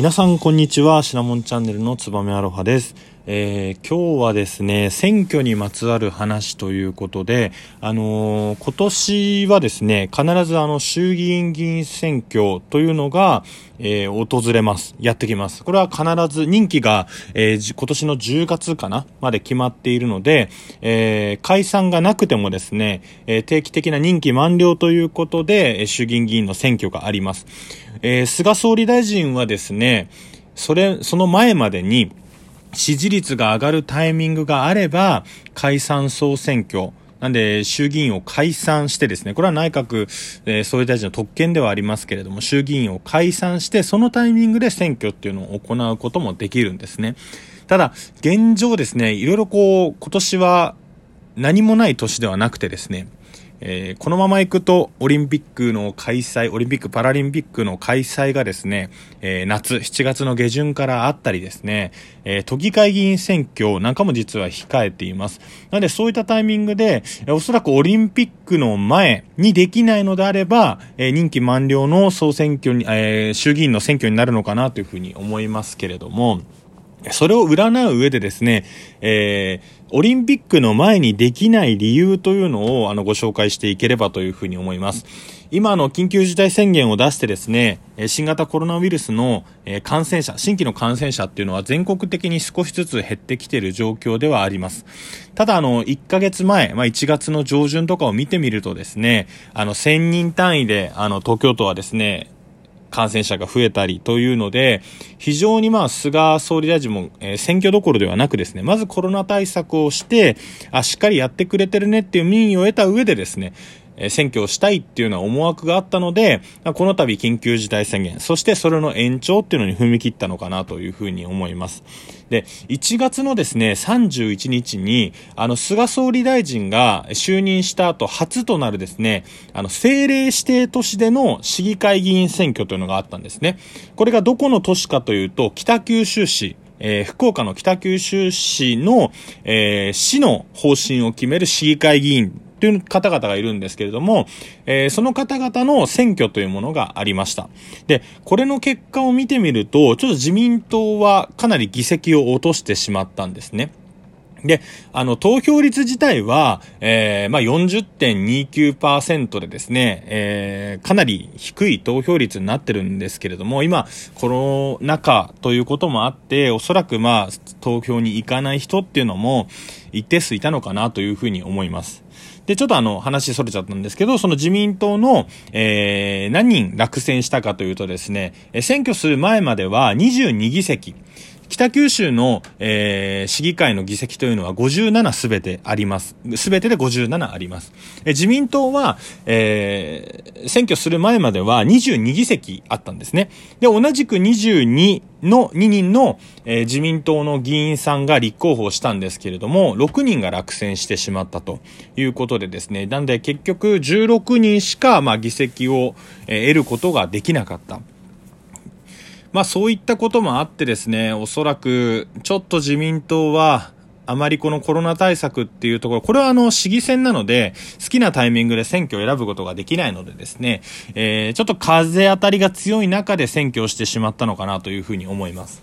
皆さんこんにちは。シナモンチャンネルのつばめアロハです。えー、今日はですね選挙にまつわる話ということで、あのー、今年はですね必ずあの衆議院議員選挙というのが、えー、訪れます。やってきます。これは必ず任期が、えー、今年の10月かなまで決まっているので、えー、解散がなくてもですね、え定期的な任期満了ということで衆議院議員の選挙があります、え菅総理大臣はですねそれその前までに支持率が上がるタイミングがあれば、解散総選挙、なんで、衆議院を解散してですね、これは内閣、えー、総理大臣の特権ではありますけれども、衆議院を解散して、そのタイミングで選挙っていうのを行うこともできるんですね。ただ、現状ですね、いろいろこう、今年は何もない年ではなくてですね、えー、このまま行くとオリンピックの開催、オリンピック・パラリンピックの開催がですね、えー、夏、7月の下旬からあったりですね、えー、都議会議員選挙なんかも実は控えています。なのでそういったタイミングで、おそらくオリンピックの前にできないのであれば、え任期満了の総選挙に、え衆議院の選挙になるのかなというふうに思いますけれども、それを占う上でですね、えー、オリンピックの前にできない理由というのをあのご紹介していければというふうに思います。今の緊急事態宣言を出してですね、新型コロナウイルスの感染者、新規の感染者っていうのは全国的に少しずつ減ってきている状況ではあります。ただあの、1ヶ月前、まあ1月の上旬とかを見てみるとですね、あの1000人単位であの東京都はですね、感染者が増えたりというので、非常にまあ、菅総理大臣も、えー、選挙どころではなくですね、まずコロナ対策をして、あ、しっかりやってくれてるねっていう民意を得た上でですね、選挙をしたいっていうような思惑があったので、この度緊急事態宣言、そしてそれの延長っていうのに踏み切ったのかなというふうに思います。で、1月のですね、31日に、あの、菅総理大臣が就任した後初となるですね、あの、政令指定都市での市議会議員選挙というのがあったんですね。これがどこの都市かというと、北九州市、えー、福岡の北九州市の、えー、市の方針を決める市議会議員という方々がいるんですけれども、えー、その方々の選挙というものがありました。で、これの結果を見てみると、ちょっと自民党はかなり議席を落としてしまったんですね。で、あの、投票率自体は、えー、まあ、40.29%でですね、えー、かなり低い投票率になってるんですけれども、今、コロナ禍ということもあって、おそらくまあ、投票に行かない人っていうのも、一定数いたのかなというふうに思います。で、ちょっとあの、話それちゃったんですけど、その自民党の、えー、何人落選したかというとですね、選挙する前までは22議席、北九州の、えー、市議会の議席というのは57すべてあります。すべてで57あります。え自民党は、えー、選挙する前までは22議席あったんですね。で、同じく22の2人の、えー、自民党の議員さんが立候補したんですけれども、6人が落選してしまったということでですね、なんで結局16人しか、まあ、議席を、えー、得ることができなかった。まあそういったこともあってですね、おそらくちょっと自民党は、あまりこのコロナ対策っていうところ、これはあの市議選なので、好きなタイミングで選挙を選ぶことができないのでですね、えー、ちょっと風当たりが強い中で選挙をしてしまったのかなというふうに思います。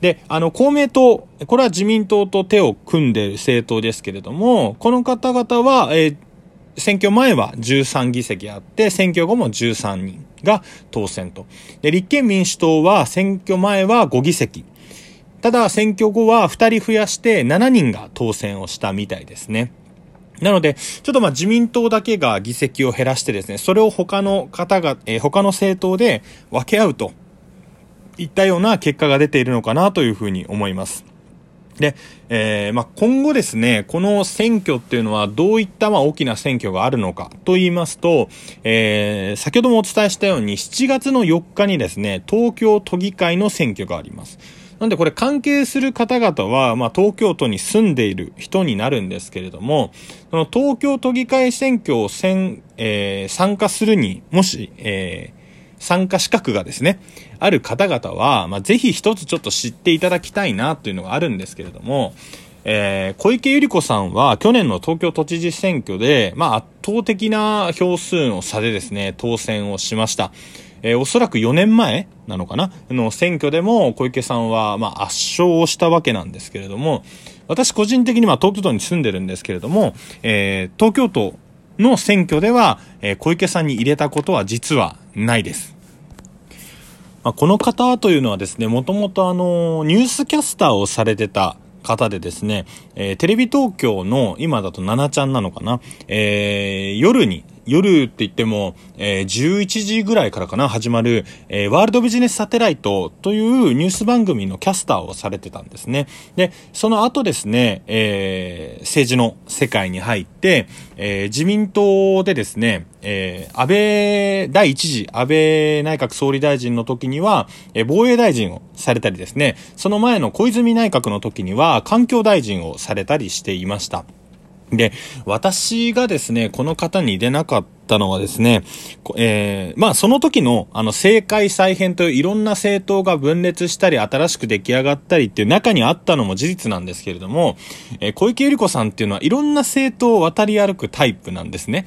で、あの、公明党、これは自民党と手を組んでいる政党ですけれども、この方々は、えー、選挙前は13議席あって、選挙後も13人が当選と。で、立憲民主党は選挙前は5議席。ただ、選挙後は2人増やして7人が当選をしたみたいですね。なので、ちょっとまあ自民党だけが議席を減らしてですね、それを他の方が、えー、他の政党で分け合うといったような結果が出ているのかなというふうに思います。で、えー、まあ、今後ですね、この選挙っていうのはどういったま大きな選挙があるのかと言いますと、えー、先ほどもお伝えしたように7月の4日にですね、東京都議会の選挙があります。なんでこれ関係する方々は、まあ、東京都に住んでいる人になるんですけれども、その東京都議会選挙をせん、えー、参加するに、もし、えー、参加資格がですね、ある方々は、まあ、ぜひ一つちょっと知っていただきたいなというのがあるんですけれども、えー、小池百合子さんは去年の東京都知事選挙で、まあ、圧倒的な票数の差でですね、当選をしました。えー、おそらく4年前なのかな？の選挙でも小池さんは、まあ、圧勝をしたわけなんですけれども、私個人的には東京都に住んでるんですけれども、えー、東京都の選挙では、えー、小池さんに入れたことは実はないです。まあ、この方というのはですね、もともとあの、ニュースキャスターをされてた方でですね、えー、テレビ東京の今だと7ちゃんなのかな、えー、夜に夜って言っても、えー、11時ぐらいからかな、始まる、えー、ワールドビジネスサテライトというニュース番組のキャスターをされてたんですね。で、その後ですね、えー、政治の世界に入って、えー、自民党でですね、えー、安倍、第一次安倍内閣総理大臣の時には、えー、防衛大臣をされたりですね、その前の小泉内閣の時には環境大臣をされたりしていました。で、私がですね、この方に出なかったのはですね、えー、まあその時のあの政界再編といういろんな政党が分裂したり新しく出来上がったりっていう中にあったのも事実なんですけれども、えー、小池百合子さんっていうのはいろんな政党を渡り歩くタイプなんですね。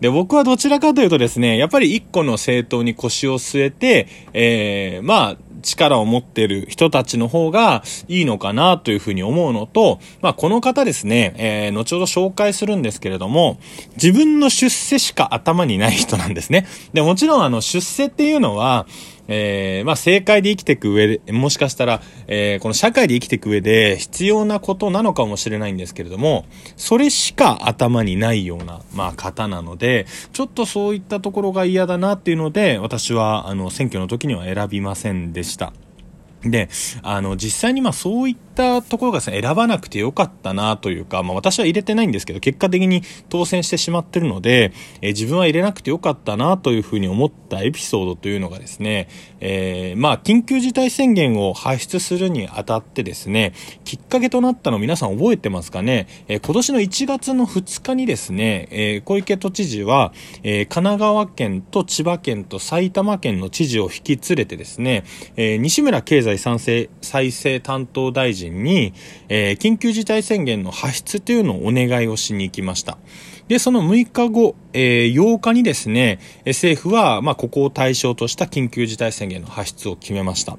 で、僕はどちらかというとですね、やっぱり一個の政党に腰を据えて、えー、まあ、力を持ってる人たちの方がいいのかなというふうに思うのと、まあ、この方ですね、えー、後ほど紹介するんですけれども、自分の出世しか頭にない人なんですね。で、もちろんあの、出世っていうのは、えー、まあ、正解で生きていく上で、もしかしたら、えー、この社会で生きていく上で必要なことなのかもしれないんですけれども、それしか頭にないような、まあ、方なので、ちょっとそういったところが嫌だなっていうので、私は、あの、選挙の時には選びませんでした。で、あの、実際にまあそういったたところがですね、選ばなくてよかったなというか、まあ私は入れてないんですけど、結果的に当選してしまってるので、えー、自分は入れなくてよかったなというふうに思ったエピソードというのがですね、えー、まあ緊急事態宣言を発出するにあたってですね、きっかけとなったの皆さん覚えてますかね、えー、今年の1月の2日にですね、え小池都知事は、え神奈川県と千葉県と埼玉県の知事を引き連れてですね、え西村経済済再生再生担当大臣に、えー、緊急事態宣言の発出というのをお願いをしに行きました。で、その6日後、えー、8日にですね、政府は、まあ、ここを対象とした緊急事態宣言の発出を決めました。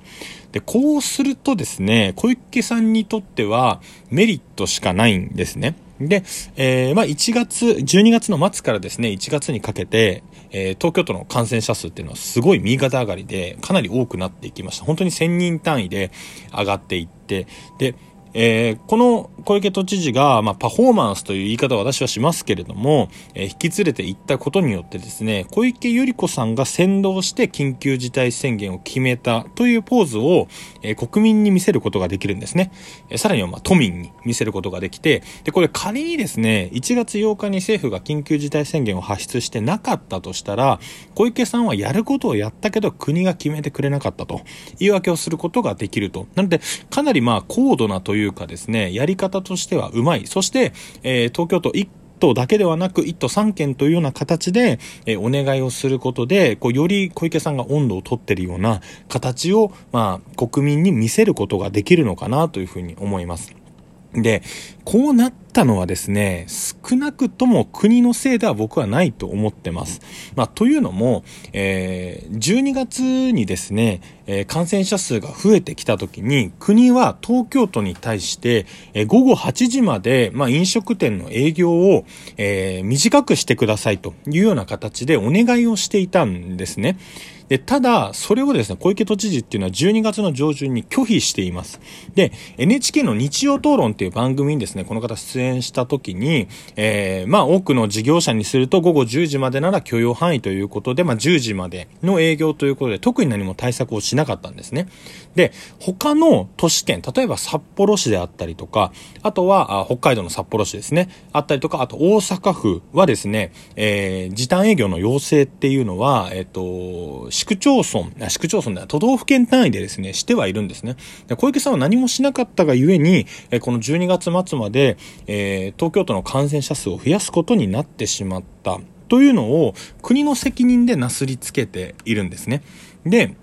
で、こうするとですね、小池さんにとってはメリットしかないんですね。で、えー、まあ、1月、12月の末からですね、1月にかけて、えー、東京都の感染者数っていうのはすごい右肩上がりで、かなり多くなっていきました。本当に1000人単位で上がっていって、で、えー、この小池都知事が、まあ、パフォーマンスという言い方を私はしますけれども、えー、引き連れて行ったことによってですね、小池百合子さんが先導して緊急事態宣言を決めたというポーズを、えー、国民に見せることができるんですね。えさらには、まあ、都民に見せることができて、で、これ仮にですね、1月8日に政府が緊急事態宣言を発出してなかったとしたら、小池さんはやることをやったけど国が決めてくれなかったと、言い訳をすることができると。なので、かなりまあ、高度なといういうかですね、やり方としてはうまい。そして、えー、東京都1都だけではなく、1都3県というような形で、えー、お願いをすることで、こう、より小池さんが温度をとってるような形を、まあ、国民に見せることができるのかなというふうに思います。で、こうなったのはですね、少なくとも国のせいでは僕はないと思ってます。まあ、というのも、えー、12月にですね、えー、感染者数が増えてきた時に、国は東京都に対して、えー、午後8時まで、まあ、飲食店の営業を、えー、短くしてくださいというような形でお願いをしていたんですね。で、ただ、それをですね、小池都知事っていうのは12月の上旬に拒否しています。で、NHK の日曜討論っていう番組にですね、この方出演した時に、えー、まあ多くの事業者にすると午後10時までなら許容範囲ということで、まあ10時までの営業ということで、特に何も対策をしななかったんですね。で、他の都市圏、例えば札幌市であったりとか、あとは北海道の札幌市ですね、あったりとか、あと大阪府はですね、えー、時短営業の要請っていうのは、えっ、ー、と、市区町村、市区町村では都道府県単位でですね、してはいるんですね。で小池さんは何もしなかったがゆえに、えこの12月末まで、えー、東京都の感染者数を増やすことになってしまった。というのを国の責任でなすりつけているんですね。で、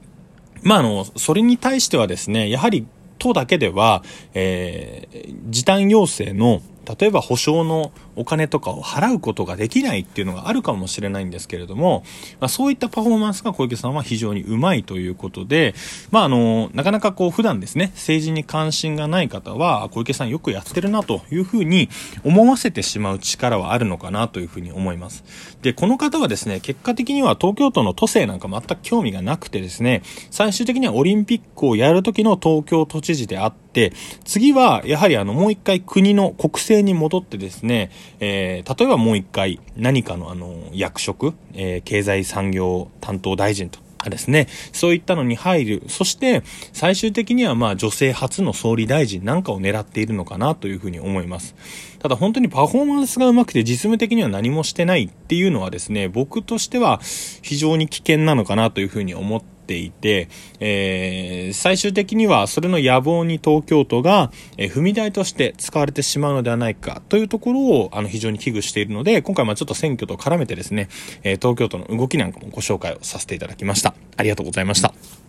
まあ、あの、それに対してはですね、やはり都だけでは、えー、時短要請の例えば保証のお金とかを払うことができないっていうのがあるかもしれないんですけれども、まあ、そういったパフォーマンスが小池さんは非常にうまいということで、まあ、あの、なかなかこう普段ですね、政治に関心がない方は、小池さんよくやってるなというふうに思わせてしまう力はあるのかなというふうに思います。で、この方はですね、結果的には東京都の都政なんか全く興味がなくてですね、最終的にはオリンピックをやる時の東京都知事であって、次はやはりあのもう一回国の国政に戻ってですね、えー、例えばもう一回何かのあの役職、えー、経済産業担当大臣とかですね、そういったのに入る。そして、最終的にはまあ女性初の総理大臣なんかを狙っているのかなというふうに思います。ただ本当にパフォーマンスが上手くて実務的には何もしてないっていうのはですね、僕としては非常に危険なのかなというふうに思ってていて、えー、最終的にはそれの野望に東京都が、えー、踏み台として使われてしまうのではないかというところをあの非常に危惧しているので、今回はちょっと選挙と絡めてですね、えー、東京都の動きなんかもご紹介をさせていただきました。ありがとうございました。